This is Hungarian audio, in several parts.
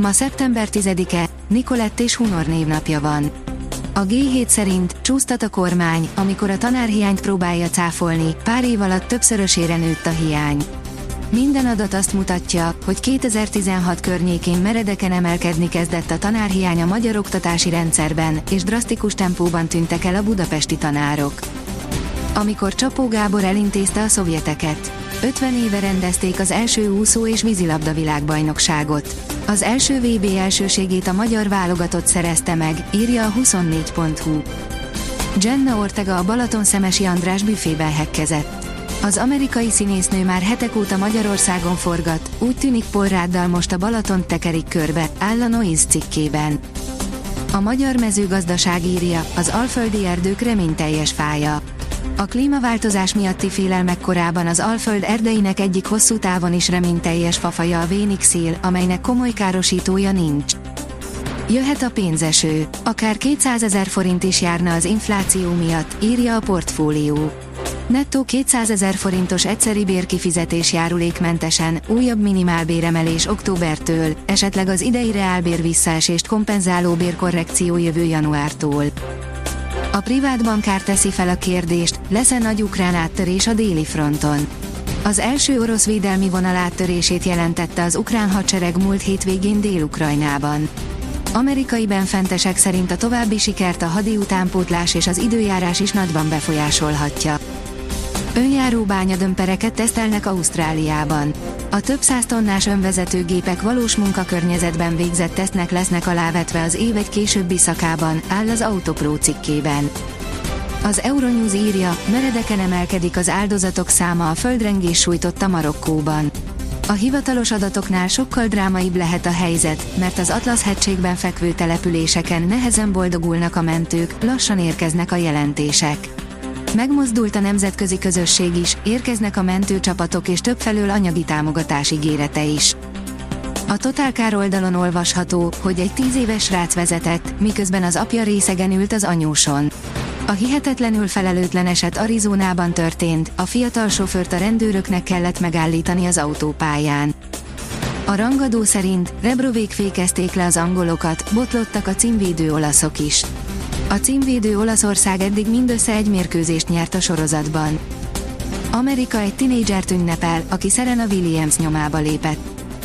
Ma szeptember 10-e, Nikolett és Hunor névnapja van. A G7 szerint csúsztat a kormány, amikor a tanárhiányt próbálja cáfolni, pár év alatt többszörösére nőtt a hiány. Minden adat azt mutatja, hogy 2016 környékén meredeken emelkedni kezdett a tanárhiány a magyar oktatási rendszerben, és drasztikus tempóban tűntek el a budapesti tanárok. Amikor Csapó Gábor elintézte a szovjeteket. 50 éve rendezték az első úszó és vízilabda világbajnokságot. Az első VB elsőségét a magyar válogatott szerezte meg, írja a 24.hu. Jenna Ortega a Balaton Szemesi András büfében hekkezett. Az amerikai színésznő már hetek óta Magyarországon forgat, úgy tűnik Polráddal most a Balaton tekerik körbe, áll a Noise cikkében. A magyar mezőgazdaság írja, az alföldi erdők reményteljes fája. A klímaváltozás miatti félelmek korában az Alföld erdeinek egyik hosszú távon is reményteljes fafaja a vénixél, amelynek komoly károsítója nincs. Jöhet a pénzeső, akár 200 ezer forint is járna az infláció miatt, írja a portfólió. Nettó 200 ezer forintos egyszeri bérkifizetés járulékmentesen, újabb minimálbéremelés októbertől, esetleg az idei reálbér visszaesést kompenzáló bérkorrekció jövő januártól. A privát bankár teszi fel a kérdést, lesz-e nagy ukrán áttörés a déli fronton. Az első orosz védelmi vonal áttörését jelentette az ukrán hadsereg múlt hétvégén Dél-Ukrajnában. Amerikai benfentesek szerint a további sikert a hadi utánpótlás és az időjárás is nagyban befolyásolhatja. Önjáró bányadömpereket tesztelnek Ausztráliában. A több száz tonnás önvezető gépek valós munkakörnyezetben végzett tesznek lesznek alávetve az év egy későbbi szakában, áll az Autopro cikkében. Az Euronews írja, meredeken emelkedik az áldozatok száma a földrengés sújtotta Marokkóban. A hivatalos adatoknál sokkal drámaibb lehet a helyzet, mert az Atlasz-hegységben fekvő településeken nehezen boldogulnak a mentők, lassan érkeznek a jelentések. Megmozdult a nemzetközi közösség is, érkeznek a mentőcsapatok és többfelől anyagi támogatás ígérete is. A Total oldalon olvasható, hogy egy tíz éves srác vezetett, miközben az apja részegen ült az anyóson. A hihetetlenül felelőtlen eset Arizonában történt, a fiatal sofőrt a rendőröknek kellett megállítani az autópályán. A rangadó szerint Rebrovék fékezték le az angolokat, botlottak a címvédő olaszok is. A címvédő Olaszország eddig mindössze egy mérkőzést nyert a sorozatban. Amerika egy tinédzsert ünnepel, aki Serena Williams nyomába lépett.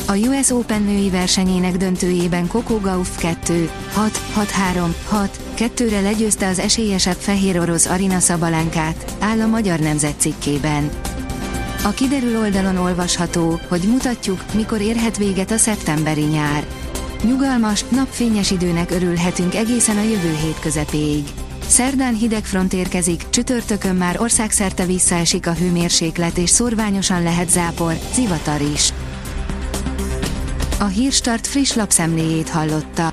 A US Open női versenyének döntőjében Coco Gauff 2, 6, 6, 3, 6, 2-re legyőzte az esélyesebb fehér orosz Arina Szabalánkát, áll a Magyar Nemzet cikkében. A kiderül oldalon olvasható, hogy mutatjuk, mikor érhet véget a szeptemberi nyár. Nyugalmas, napfényes időnek örülhetünk egészen a jövő hét közepéig. Szerdán hideg front érkezik, csütörtökön már országszerte visszaesik a hőmérséklet és szorványosan lehet zápor, zivatar is. A Hírstart friss lapszemléjét hallotta.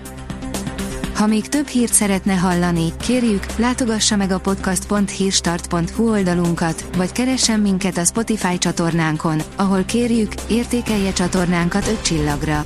Ha még több hírt szeretne hallani, kérjük, látogassa meg a podcast.hírstart.hu oldalunkat, vagy keressen minket a Spotify csatornánkon, ahol kérjük, értékelje csatornánkat 5 csillagra.